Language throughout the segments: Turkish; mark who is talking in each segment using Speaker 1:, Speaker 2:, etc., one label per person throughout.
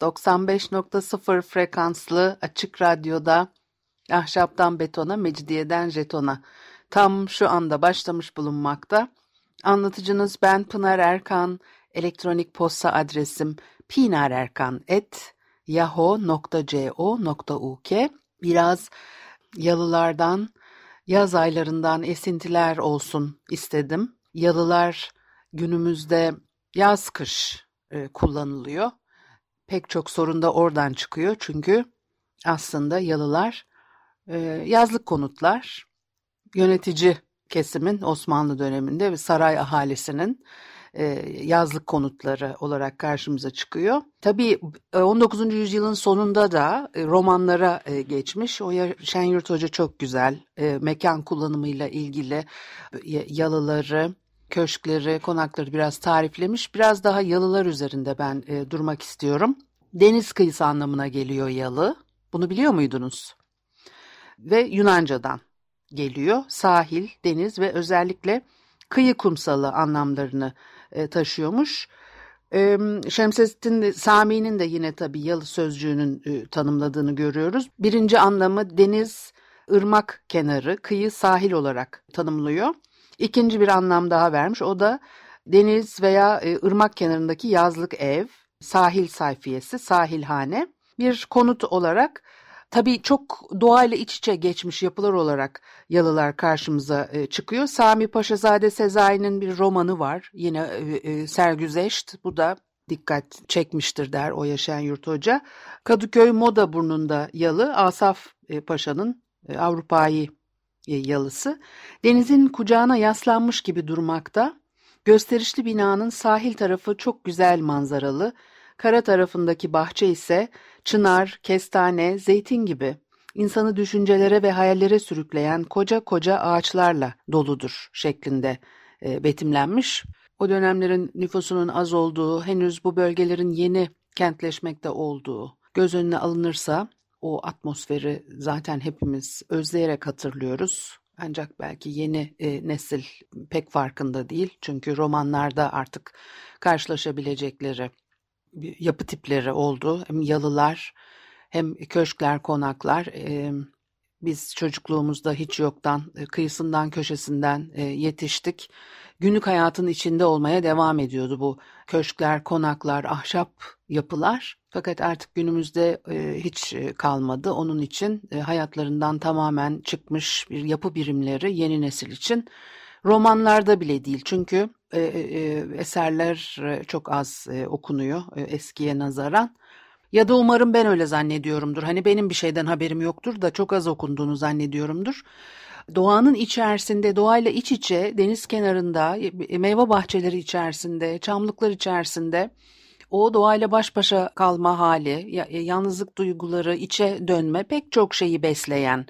Speaker 1: 95.0 frekanslı açık radyoda ahşaptan betona, mecidiyeden jetona tam şu anda başlamış bulunmakta. Anlatıcınız ben Pınar Erkan. Elektronik posta adresim pinarerkan.yahoo.co.uk Biraz yalılardan, yaz aylarından esintiler olsun istedim. Yalılar günümüzde yaz kış e, kullanılıyor. Pek çok sorun da oradan çıkıyor çünkü aslında yalılar e, yazlık konutlar yönetici kesimin Osmanlı döneminde ve saray ahalisinin e, yazlık konutları olarak karşımıza çıkıyor. Tabii 19. E, yüzyılın sonunda da romanlara geçmiş. O Şenyurt Hoca çok güzel mekan kullanımıyla ilgili yalıları, köşkleri, konakları biraz tariflemiş. Biraz daha yalılar üzerinde ben durmak istiyorum. Deniz kıyısı anlamına geliyor yalı. Bunu biliyor muydunuz? Ve Yunanca'dan geliyor. Sahil, deniz ve özellikle kıyı kumsalı anlamlarını e, taşıyormuş. E, Şemsettin Sami'nin de yine tabii yalı sözcüğünün e, tanımladığını görüyoruz. Birinci anlamı deniz, ırmak kenarı, kıyı, sahil olarak tanımlıyor. İkinci bir anlam daha vermiş. O da deniz veya e, ırmak kenarındaki yazlık ev, sahil sayfiyesi, sahilhane. Bir konut olarak Tabii çok doğayla iç içe geçmiş yapılar olarak yalılar karşımıza e, çıkıyor. Sami Paşazade Sezai'nin bir romanı var. Yine e, Sergüzeşt. Bu da dikkat çekmiştir der o yaşayan yurt hoca. Kadıköy Moda burnunda yalı Asaf Paşa'nın Avrupa'yı yalısı. Denizin kucağına yaslanmış gibi durmakta. Gösterişli binanın sahil tarafı çok güzel manzaralı. Kara tarafındaki bahçe ise çınar, kestane, zeytin gibi insanı düşüncelere ve hayallere sürükleyen koca koca ağaçlarla doludur şeklinde e, betimlenmiş. O dönemlerin nüfusunun az olduğu, henüz bu bölgelerin yeni kentleşmekte olduğu göz önüne alınırsa o atmosferi zaten hepimiz özleyerek hatırlıyoruz. Ancak belki yeni e, nesil pek farkında değil. Çünkü romanlarda artık karşılaşabilecekleri yapı tipleri oldu. Hem yalılar hem köşkler, konaklar. biz çocukluğumuzda hiç yoktan, kıyısından, köşesinden yetiştik. Günlük hayatın içinde olmaya devam ediyordu bu köşkler, konaklar, ahşap yapılar. Fakat artık günümüzde hiç kalmadı. Onun için hayatlarından tamamen çıkmış bir yapı birimleri yeni nesil için romanlarda bile değil. Çünkü e, e, eserler çok az e, okunuyor e, eskiye nazaran. Ya da umarım ben öyle zannediyorumdur. Hani benim bir şeyden haberim yoktur da çok az okunduğunu zannediyorumdur. Doğanın içerisinde, doğayla iç içe, deniz kenarında, meyve bahçeleri içerisinde, çamlıklar içerisinde o doğayla baş başa kalma hali, yalnızlık duyguları, içe dönme pek çok şeyi besleyen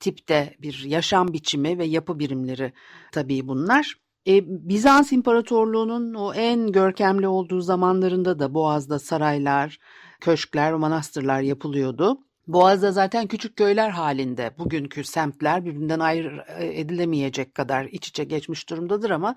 Speaker 1: tipte bir yaşam biçimi ve yapı birimleri tabii bunlar. E, Bizans İmparatorluğu'nun o en görkemli olduğu zamanlarında da Boğaz'da saraylar, köşkler, manastırlar yapılıyordu. Boğaz'da zaten küçük köyler halinde bugünkü semtler birbirinden ayrı e, edilemeyecek kadar iç içe geçmiş durumdadır ama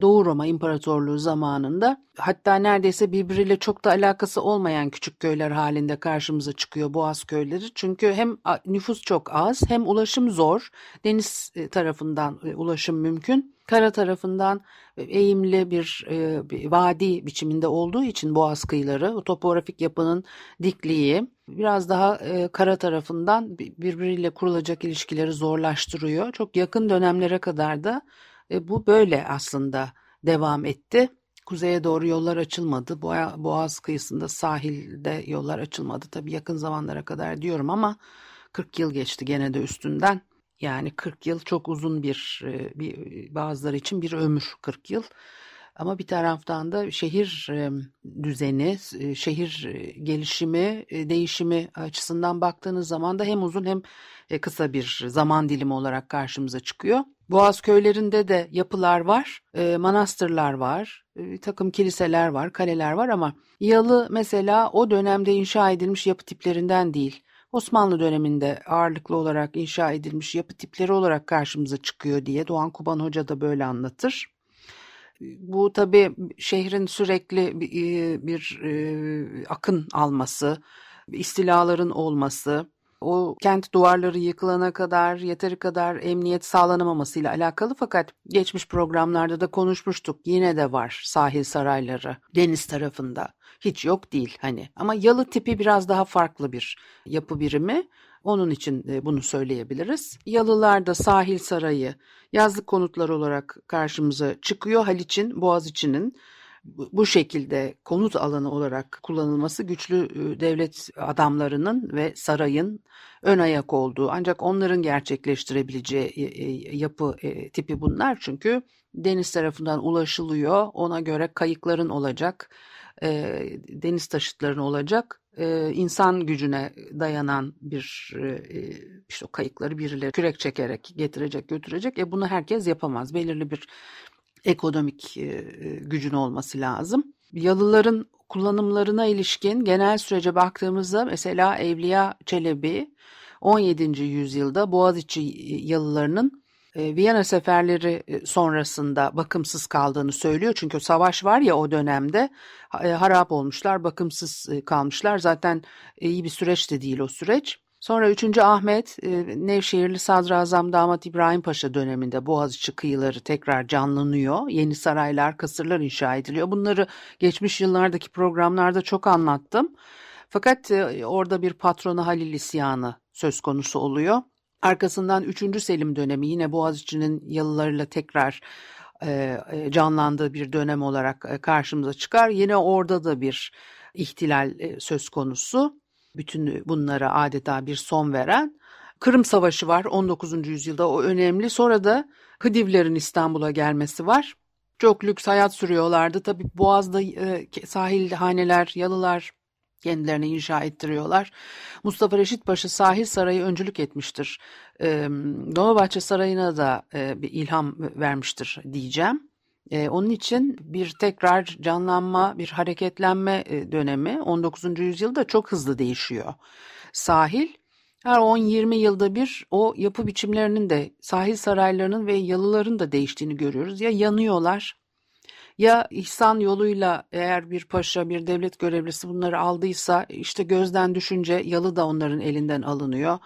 Speaker 1: Doğu Roma İmparatorluğu zamanında hatta neredeyse birbiriyle çok da alakası olmayan küçük köyler halinde karşımıza çıkıyor Boğaz köyleri. Çünkü hem nüfus çok az hem ulaşım zor. Deniz e, tarafından e, ulaşım mümkün. Kara tarafından eğimli bir, bir vadi biçiminde olduğu için Boğaz kıyıları, o topografik yapının dikliği biraz daha e, kara tarafından birbiriyle kurulacak ilişkileri zorlaştırıyor. Çok yakın dönemlere kadar da e, bu böyle aslında devam etti. Kuzeye doğru yollar açılmadı. Boğaz kıyısında sahilde yollar açılmadı. Tabii yakın zamanlara kadar diyorum ama 40 yıl geçti gene de üstünden. Yani 40 yıl çok uzun bir, e, bir bazıları için bir ömür 40 yıl. Ama bir taraftan da şehir düzeni, şehir gelişimi, değişimi açısından baktığınız zaman da hem uzun hem kısa bir zaman dilimi olarak karşımıza çıkıyor. Boğaz köylerinde de yapılar var, manastırlar var, takım kiliseler var, kaleler var ama Yalı mesela o dönemde inşa edilmiş yapı tiplerinden değil. Osmanlı döneminde ağırlıklı olarak inşa edilmiş yapı tipleri olarak karşımıza çıkıyor diye Doğan Kuban Hoca da böyle anlatır. Bu tabii şehrin sürekli bir, bir e, akın alması, istilaların olması, o kent duvarları yıkılana kadar yeteri kadar emniyet sağlanamamasıyla alakalı fakat geçmiş programlarda da konuşmuştuk. Yine de var sahil sarayları deniz tarafında. Hiç yok değil hani ama yalı tipi biraz daha farklı bir yapı birimi. Onun için e, bunu söyleyebiliriz. Yalılarda sahil sarayı yazlık konutlar olarak karşımıza çıkıyor. Haliç'in, Boğaziçi'nin bu şekilde konut alanı olarak kullanılması güçlü e, devlet adamlarının ve sarayın ön ayak olduğu ancak onların gerçekleştirebileceği e, yapı tipi bunlar çünkü deniz tarafından ulaşılıyor ona göre kayıkların olacak deniz taşıtların olacak e, insan gücüne dayanan bir e, işte o kayıkları birileri kürek çekerek getirecek götürecek. E bunu herkes yapamaz. Belirli bir ekonomik e, gücün olması lazım. Yalıların kullanımlarına ilişkin genel sürece baktığımızda mesela Evliya Çelebi 17. yüzyılda Boğaziçi yalılarının e, Viyana seferleri e, sonrasında bakımsız kaldığını söylüyor. Çünkü savaş var ya o dönemde e, harap olmuşlar, bakımsız kalmışlar. Zaten iyi bir süreç de değil o süreç. Sonra 3. Ahmet Nevşehirli Sadrazam Damat İbrahim Paşa döneminde Boğaziçi kıyıları tekrar canlanıyor. Yeni saraylar, kasırlar inşa ediliyor. Bunları geçmiş yıllardaki programlarda çok anlattım. Fakat orada bir patronu Halil isyanı söz konusu oluyor. Arkasından 3. Selim dönemi yine Boğaziçi'nin yalılarıyla tekrar e, e, canlandığı bir dönem olarak e, karşımıza çıkar. Yine orada da bir ihtilal söz konusu. Bütün bunlara adeta bir son veren. Kırım Savaşı var 19. yüzyılda o önemli. Sonra da Hıdivlerin İstanbul'a gelmesi var. Çok lüks hayat sürüyorlardı. Tabi Boğaz'da e, sahil haneler, yalılar kendilerini inşa ettiriyorlar. Mustafa Reşit Paşa Sahil Sarayı öncülük etmiştir. E, Dolmabahçe Sarayı'na da e, bir ilham vermiştir diyeceğim. E, onun için bir tekrar canlanma, bir hareketlenme dönemi 19. yüzyılda çok hızlı değişiyor. Sahil her 10-20 yılda bir o yapı biçimlerinin de sahil saraylarının ve yalıların da değiştiğini görüyoruz. Ya yanıyorlar ya ihsan yoluyla eğer bir paşa, bir devlet görevlisi bunları aldıysa işte gözden düşünce yalı da onların elinden alınıyor.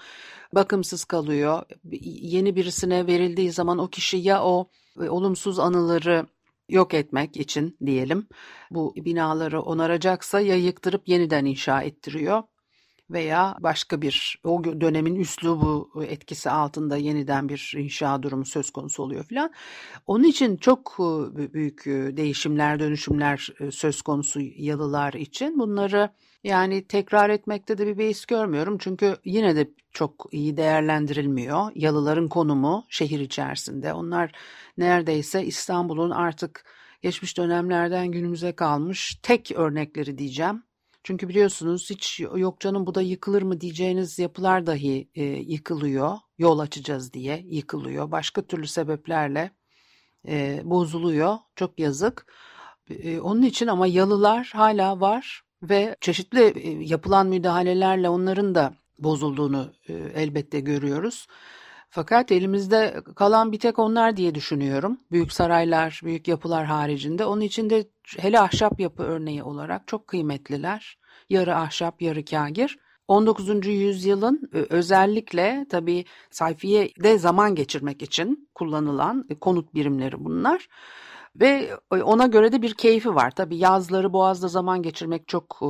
Speaker 1: Bakımsız kalıyor. Yeni birisine verildiği zaman o kişi ya o e, olumsuz anıları yok etmek için diyelim bu binaları onaracaksa ya yıktırıp yeniden inşa ettiriyor veya başka bir o dönemin üslubu etkisi altında yeniden bir inşa durumu söz konusu oluyor filan. Onun için çok e, büyük e, değişimler, dönüşümler e, söz konusu yalılar için. Bunları yani tekrar etmekte de bir beis görmüyorum. Çünkü yine de çok iyi değerlendirilmiyor. Yalıların konumu şehir içerisinde. Onlar neredeyse İstanbul'un artık geçmiş dönemlerden günümüze kalmış tek örnekleri diyeceğim. Çünkü biliyorsunuz hiç yok canım bu da yıkılır mı diyeceğiniz yapılar dahi e, yıkılıyor. Yol açacağız diye yıkılıyor. Başka türlü sebeplerle e, bozuluyor. Çok yazık. E, onun için ama yalılar hala var ve çeşitli e, yapılan müdahalelerle onların da bozulduğunu e, elbette görüyoruz. Fakat elimizde kalan bir tek onlar diye düşünüyorum. Büyük saraylar, büyük yapılar haricinde. Onun için de hele ahşap yapı örneği olarak çok kıymetliler. Yarı ahşap, yarı kagir. 19. yüzyılın özellikle tabii sayfiyede zaman geçirmek için kullanılan konut birimleri bunlar. Ve e, ona göre de bir keyfi var. Tabi yazları Boğaz'da zaman geçirmek çok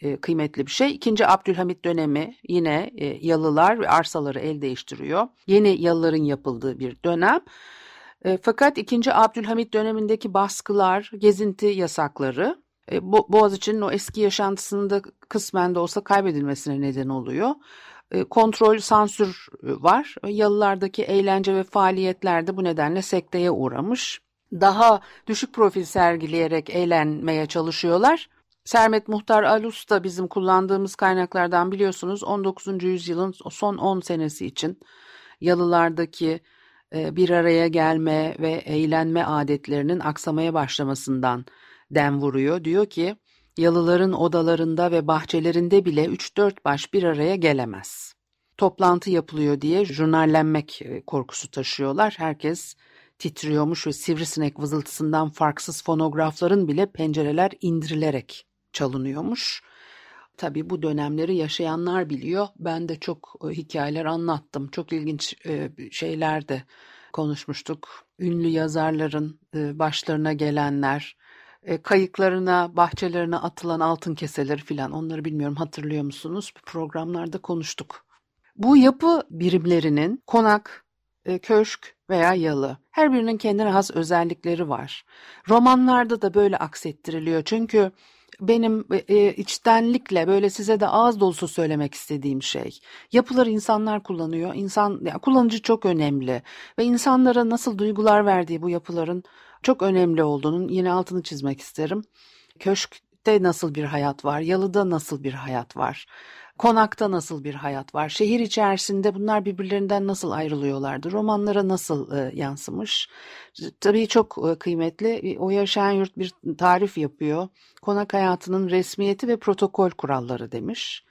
Speaker 1: e, e, kıymetli bir şey. İkinci Abdülhamit dönemi yine yalılar ve arsaları el değiştiriyor. Yeni yalıların yapıldığı bir dönem. Fakat ikinci Abdülhamit dönemindeki baskılar, gezinti yasakları Boğaziçi'nin o eski yaşantısını da kısmen de olsa kaybedilmesine neden oluyor. Kontrol, sansür var. Yalılardaki eğlence ve faaliyetler de bu nedenle sekteye uğramış. Daha düşük profil sergileyerek eğlenmeye çalışıyorlar. Sermet Muhtar Alus da bizim kullandığımız kaynaklardan biliyorsunuz 19. yüzyılın son 10 senesi için yalılardaki e, bir araya gelme ve eğlenme adetlerinin aksamaya başlamasından dem vuruyor. Diyor ki yalıların odalarında ve bahçelerinde bile 3-4 baş bir araya gelemez. Toplantı yapılıyor diye jurnallenmek e, korkusu taşıyorlar. Herkes titriyormuş ve sivrisinek vızıltısından farksız fonografların bile pencereler indirilerek çalınıyormuş. Tabii bu dönemleri yaşayanlar biliyor. Ben de çok e, hikayeler anlattım. Çok ilginç e, şeyler de konuşmuştuk. Ünlü yazarların e, başlarına gelenler, kayıklarına, bahçelerine atılan altın keseleri filan onları bilmiyorum hatırlıyor musunuz? Programlarda konuştuk. Bu yapı birimlerinin konak, köşk veya yalı. Her birinin kendine has özellikleri var. Romanlarda da böyle aksettiriliyor. Çünkü benim e, içtenlikle böyle size de ağız dolusu söylemek istediğim şey. Yapıları insanlar kullanıyor. İnsan yani kullanıcı çok önemli ve insanlara nasıl duygular verdiği bu yapıların çok önemli olduğunun yine altını çizmek isterim. Köşkte nasıl bir hayat var? Yalıda nasıl bir hayat var? Konakta nasıl bir hayat var? Şehir içerisinde bunlar birbirlerinden nasıl ayrılıyorlardı? Romanlara nasıl e, yansımış? Tabii çok e, kıymetli. O yaşayan yurt bir tarif yapıyor. Konak hayatının resmiyeti ve protokol kuralları demiş.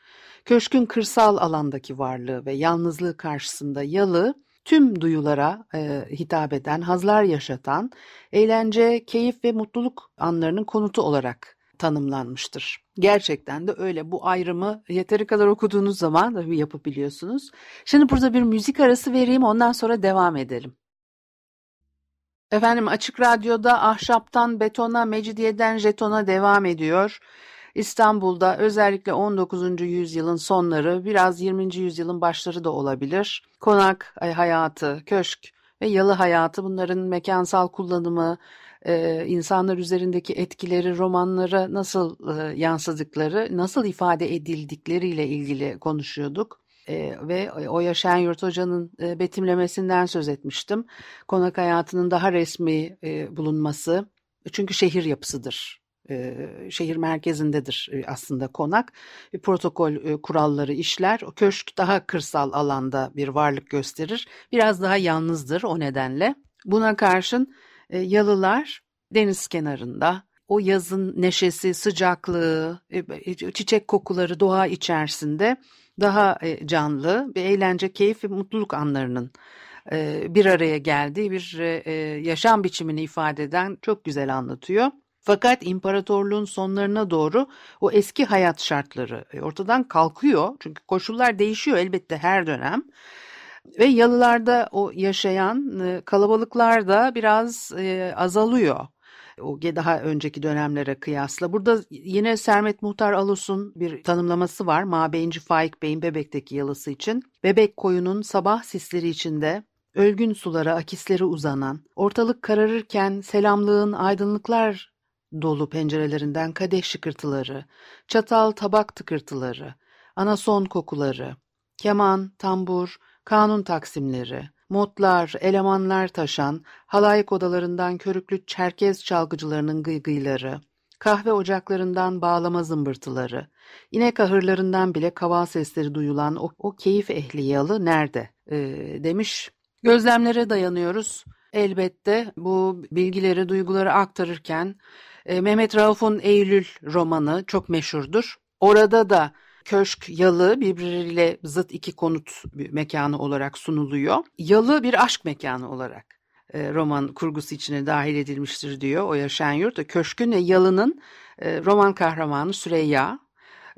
Speaker 1: Köşkün kırsal alandaki varlığı ve yalnızlığı karşısında yalı tüm duyulara e, hitap eden, hazlar yaşatan, eğlence, keyif ve mutluluk anlarının konutu olarak tanımlanmıştır. Gerçekten de öyle. Bu ayrımı yeteri kadar okuduğunuz zaman tabii yapabiliyorsunuz. Şimdi burada bir müzik arası vereyim ondan sonra devam edelim. Efendim Açık Radyo'da ahşaptan betona, mecidiyeden jetona devam ediyor. İstanbul'da özellikle 19. yüzyılın sonları, biraz 20. yüzyılın başları da olabilir. Konak hayatı, köşk ve yalı hayatı bunların mekansal kullanımı, e, insanlar üzerindeki etkileri romanlara nasıl e, yansıdıkları, nasıl ifade edildikleriyle ilgili konuşuyorduk. E, ve o yaşayan yurt hocanın e, betimlemesinden söz etmiştim. Konak hayatının daha resmi e, bulunması, çünkü şehir yapısıdır. E, şehir merkezindedir e, aslında konak. E, protokol e, kuralları işler. O köşk daha kırsal alanda bir varlık gösterir. Biraz daha yalnızdır o nedenle. Buna karşın e, yalılar deniz kenarında o yazın neşesi, sıcaklığı, e, e, çiçek kokuları doğa içerisinde daha canlı ve eğlence, keyif ve mutluluk anlarının bir araya geldiği bir yaşam biçimini ifade eden çok güzel anlatıyor. Fakat imparatorluğun sonlarına doğru o eski hayat şartları ortadan kalkıyor. Çünkü koşullar değişiyor elbette her dönem. Ve yalılarda o yaşayan e, kalabalıklar da biraz e, azalıyor o daha önceki dönemlere kıyasla. Burada yine Sermet Muhtar Alus'un bir tanımlaması var. Mabeyinci Faik Bey'in Bebek'teki yalısı için. Bebek koyunun sabah sisleri içinde ölgün sulara akisleri uzanan, ortalık kararırken selamlığın aydınlıklar dolu pencerelerinden kadeh şıkırtıları, çatal tabak tıkırtıları, anason kokuları, keman, tambur, kanun taksimleri, modlar, elemanlar taşan, halayık odalarından körüklü çerkez çalgıcılarının gıygıyları, kahve ocaklarından bağlama zımbırtıları, inek ahırlarından bile kaval sesleri duyulan o, o keyif ehli yalı nerede e, demiş. Gözlemlere dayanıyoruz. Elbette bu bilgileri, duyguları aktarırken e, Mehmet Rauf'un Eylül romanı çok meşhurdur. Orada da köşk, yalı birbiriyle zıt iki konut mekanı olarak sunuluyor. Yalı bir aşk mekanı olarak e, roman kurgusu içine dahil edilmiştir diyor o yaşayan yurt. Köşkün ve yalının e, roman kahramanı Süreyya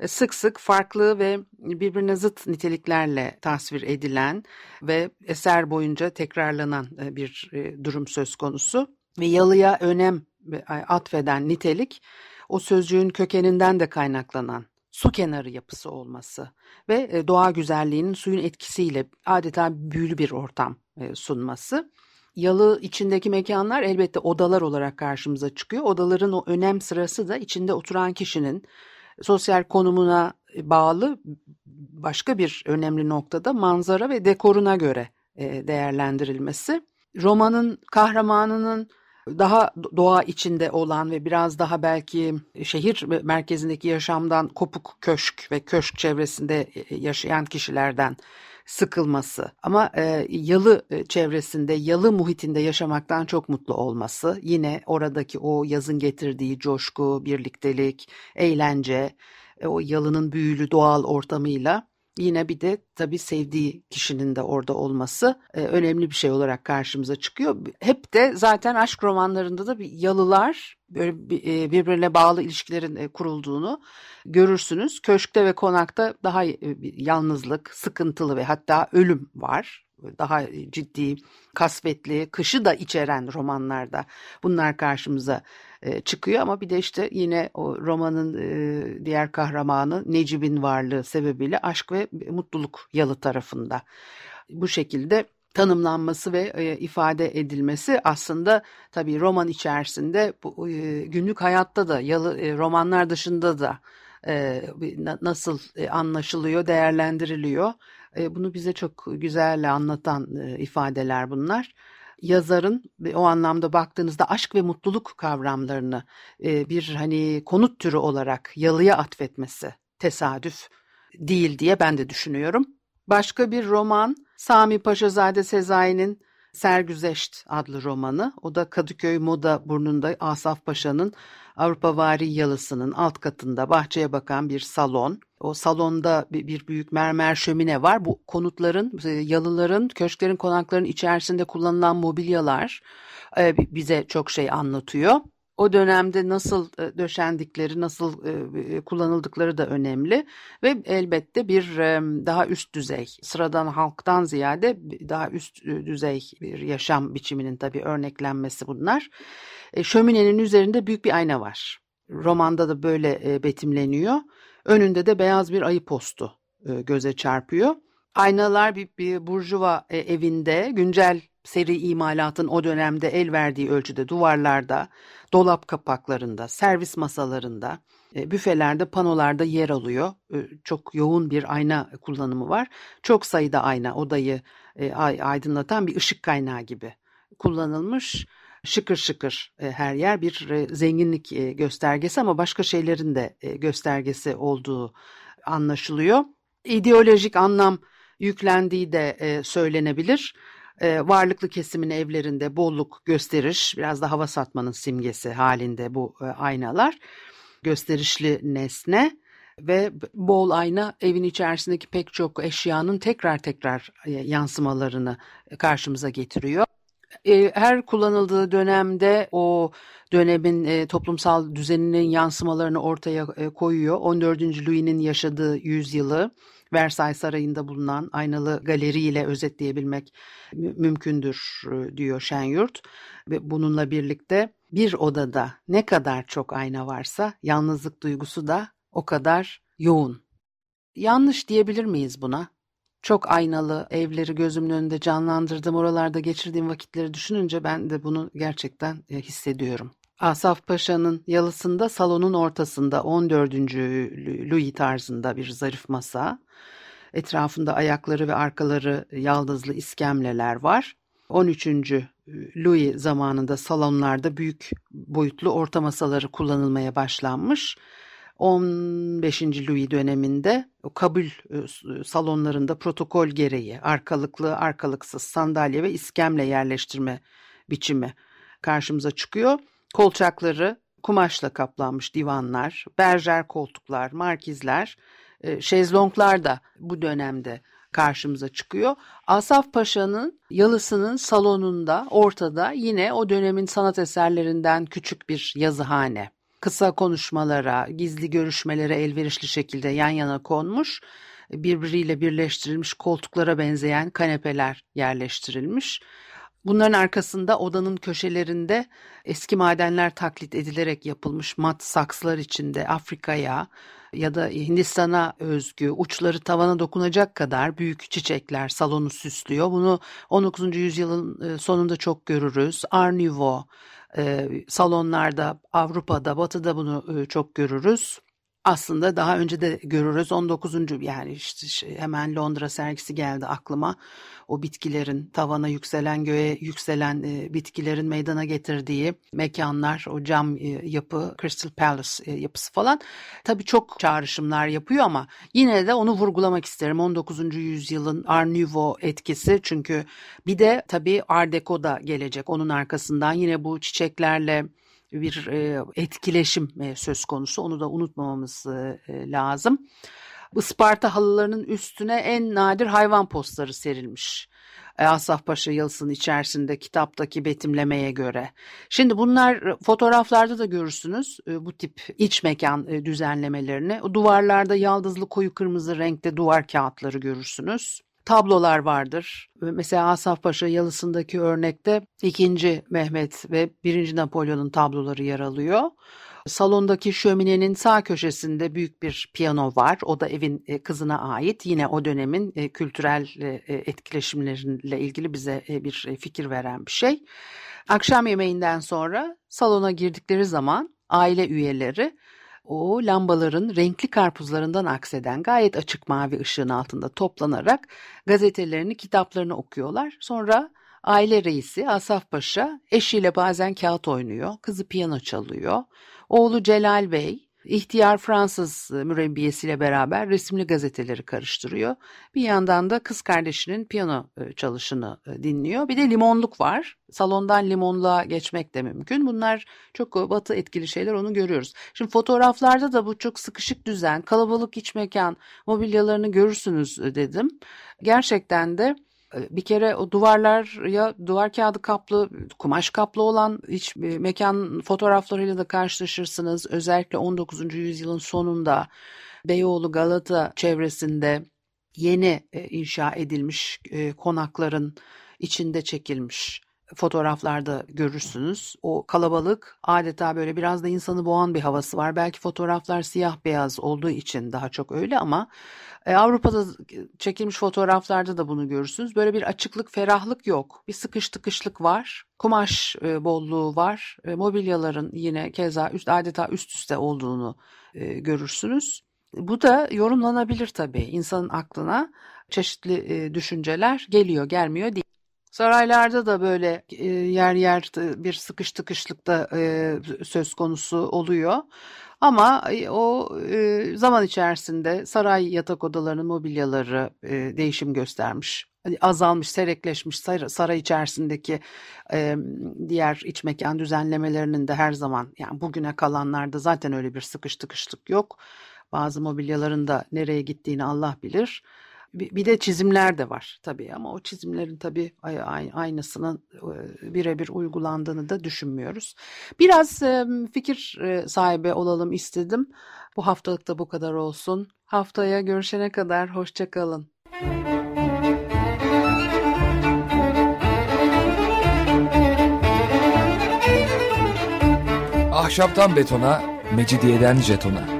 Speaker 1: e, sık sık farklı ve birbirine zıt niteliklerle tasvir edilen ve eser boyunca tekrarlanan bir durum söz konusu. Ve yalıya önem atfeden nitelik o sözcüğün kökeninden de kaynaklanan su kenarı yapısı olması ve e, doğa güzelliğinin suyun etkisiyle adeta büyülü bir ortam e, sunması. Yalı içindeki mekanlar elbette odalar olarak karşımıza çıkıyor. Odaların o önem sırası da içinde oturan kişinin sosyal konumuna e, bağlı başka bir önemli noktada manzara ve dekoruna göre değerlendirilmesi. Romanın kahramanının daha doğa içinde olan ve biraz daha belki şehir merkezindeki yaşamdan kopuk köşk ve köşk çevresinde e, yaşayan kişilerden sıkılması. Ama e, yalı e, çevresinde, yalı muhitinde yaşamaktan çok mutlu olması, yine oradaki o yazın getirdiği coşku, birliktelik, eğlence, e, o yalının büyülü doğal ortamıyla Yine bir de tabii sevdiği kişinin de orada olması e, önemli bir şey olarak karşımıza çıkıyor. Hep de zaten aşk romanlarında da bir yalılar böyle e, birbirine bağlı ilişkilerin e, kurulduğunu görürsünüz. Köşkte ve konakta daha e, yalnızlık, sıkıntılı ve hatta ölüm var daha ciddi, kasvetli, kışı da içeren romanlarda bunlar karşımıza e, çıkıyor ama bir de işte yine o romanın e, diğer kahramanı Necip'in varlığı sebebiyle aşk ve mutluluk yalı tarafında. Bu şekilde tanımlanması ve e, ifade edilmesi aslında tabii roman içerisinde bu, günlük hayatta da yalı romanlar dışında da nasıl anlaşılıyor, değerlendiriliyor. Bunu bize çok güzel anlatan ifadeler bunlar. Yazarın o anlamda baktığınızda aşk ve mutluluk kavramlarını bir hani konut türü olarak yalıya atfetmesi tesadüf değil diye ben de düşünüyorum. Başka bir roman Sami Paşazade Sezai'nin Sergüzeşt adlı romanı. O da Kadıköy Moda Burnu'nda Asaf Paşa'nın Avrupa Vari Yalısı'nın alt katında bahçeye bakan bir salon. O salonda bir büyük mermer şömine var. Bu konutların, e, yalıların, köşklerin, konakların içerisinde kullanılan mobilyalar e, bize çok şey anlatıyor o dönemde nasıl e, döşendikleri, nasıl e, kullanıldıkları da önemli ve elbette bir daha üst düzey, sıradan halktan ziyade daha üst düzey bir yaşam biçiminin tabii örneklenmesi bunlar. Şöminenin üzerinde büyük bir ayna var. Romanda da böyle betimleniyor. Önünde de beyaz bir ayı postu göze çarpıyor. Aynalar bir, bir burjuva evinde güncel seri imalatın o dönemde el verdiği ölçüde duvarlarda, dolap kapaklarında, servis masalarında, e, büfelerde, panolarda yer alıyor. E, çok yoğun bir ayna kullanımı var. Çok sayıda ayna odayı e, aydınlatan bir ışık kaynağı gibi kullanılmış. Şıkır şıkır her yer bir zenginlik göstergesi ama başka şeylerin de göstergesi olduğu anlaşılıyor. İdeolojik anlam yüklendiği de söylenebilir e, varlıklı kesimin evlerinde bolluk gösteriş, biraz da hava satmanın simgesi halinde bu e, aynalar. Gösterişli nesne ve bol ayna evin içerisindeki pek çok eşyanın tekrar tekrar e, yansımalarını karşımıza getiriyor. E, her kullanıldığı dönemde o dönemin e, toplumsal düzeninin yansımalarını ortaya e, koyuyor. 14. Louis'nin yaşadığı yüzyılı Versailles Sarayı'nda bulunan aynalı galeriyle özetleyebilmek mümkündür e, diyor Şenyurt. Ve bununla birlikte bir odada ne kadar çok ayna varsa yalnızlık duygusu da o kadar yoğun. Yanlış diyebilir miyiz buna? Çok aynalı evleri gözümün önünde canlandırdım. Oralarda geçirdiğim vakitleri düşününce ben de bunu gerçekten e, hissediyorum. Asaf Paşa'nın yalısında salonun ortasında 14. Louis tarzında bir zarif masa. Etrafında ayakları ve arkaları yaldızlı iskemleler var. 13. Louis zamanında salonlarda büyük boyutlu orta masaları kullanılmaya başlanmış. 15. Louis döneminde kabul e, salonlarında protokol gereği arkalıklı, arkalıksız sandalye ve iskemle yerleştirme biçimi karşımıza çıkıyor. Kolçakları kumaşla kaplanmış divanlar, berjer koltuklar, markizler, e, şezlonglar da bu dönemde karşımıza çıkıyor. Asaf Paşa'nın yalısının salonunda ortada yine o dönemin sanat eserlerinden küçük bir yazıhane. Kısa konuşmalara, gizli görüşmelere elverişli şekilde yan yana konmuş, birbiriyle birleştirilmiş koltuklara benzeyen kanepeler yerleştirilmiş. Bunların arkasında odanın köşelerinde eski madenler taklit edilerek yapılmış mat saksılar içinde Afrika'ya ya da Hindistan'a özgü uçları tavana dokunacak kadar büyük çiçekler salonu süslüyor. Bunu 19. yüzyılın e, sonunda çok görürüz. Art Nouveau salonlarda Avrupa'da, Batı'da bunu çok görürüz. Aslında daha önce de görürüz 19. yani işte şey, hemen Londra sergisi geldi aklıma. O bitkilerin tavana yükselen göğe yükselen e, bitkilerin meydana getirdiği mekanlar, o cam e, yapı, Crystal Palace e, yapısı falan. Tabii çok çağrışımlar yapıyor ama yine de onu vurgulamak isterim. 19. yüzyılın Art Nouveau etkisi çünkü bir de tabii Art Deco da gelecek onun arkasından yine bu çiçeklerle bir e, etkileşim e, söz konusu. Onu da unutmamamız e, lazım. Isparta halılarının üstüne en nadir hayvan postları serilmiş. Asaf Paşa yalısının içerisinde kitaptaki betimlemeye göre. Şimdi bunlar fotoğraflarda da görürsünüz bu tip iç mekan düzenlemelerini. Duvarlarda yaldızlı koyu kırmızı renkte duvar kağıtları görürsünüz tablolar vardır. Mesela Asaf Paşa yalısındaki örnekte 2. Mehmet ve 1. Napolyon'un tabloları yer alıyor. Salondaki şöminenin sağ köşesinde büyük bir piyano var. O da evin e, kızına ait. Yine o dönemin e, kültürel e, etkileşimleriyle ilgili bize bir fikir veren bir şey. Akşam yemeğinden sonra salona girdikleri zaman aile üyeleri o lambaların renkli karpuzlarından akseden gayet açık mavi ışığın altında toplanarak gazetelerini, kitaplarını okuyorlar. Sonra aile reisi Asaf Paşa eşiyle bazen kağıt oynuyor, kızı piyano çalıyor. Oğlu Celal Bey İhtiyar Fransız e, mürebbiyesiyle beraber resimli gazeteleri karıştırıyor. Bir yandan da kız kardeşinin piyano e, çalışını e, dinliyor. Bir de limonluk var. Salondan limonluğa geçmek de mümkün. Bunlar çok batı etkili şeyler onu görüyoruz. Şimdi fotoğraflarda da bu çok sıkışık düzen, kalabalık iç mekan mobilyalarını görürsünüz dedim. Gerçekten de bir kere o duvarlar ya duvar kağıdı kaplı, kumaş kaplı olan hiç mekan fotoğraflarıyla da karşılaşırsınız. Özellikle 19. yüzyılın sonunda Beyoğlu Galata çevresinde yeni inşa edilmiş konakların içinde çekilmiş fotoğraflarda görürsünüz. O kalabalık adeta böyle biraz da insanı boğan bir havası var. Belki fotoğraflar siyah beyaz olduğu için daha çok öyle ama e, Avrupa'da çekilmiş fotoğraflarda da bunu görürsünüz. Böyle bir açıklık, ferahlık yok. Bir sıkış tıkışlık var. Kumaş e, bolluğu var. E, mobilyaların yine keza üst adeta üst üste olduğunu görürsünüz. Bu da yorumlanabilir tabii. İnsanın aklına çeşitli düşünceler geliyor, gelmiyor değil. Saraylarda da böyle e, yer yer bir sıkış tıkışlıkta e, söz konusu oluyor. Ama e, o zaman içerisinde saray yatak odalarının mobilyaları değişim göstermiş. Hani azalmış, serekleşmiş saray içerisindeki diğer iç mekan düzenlemelerinin de her zaman yani bugüne kalanlarda zaten öyle bir sıkış tıkışlık yok. Bazı mobilyaların da nereye gittiğini Allah bilir. Bir de çizimler de var tabii ama o çizimlerin tabii aynısının e, birebir uygulandığını da düşünmüyoruz. Biraz fikir e, sahibi olalım istedim. Bu haftalık da bu kadar olsun. Haftaya görüşene kadar hoşçakalın.
Speaker 2: Ahşaptan betona, mecidiyeden jetona.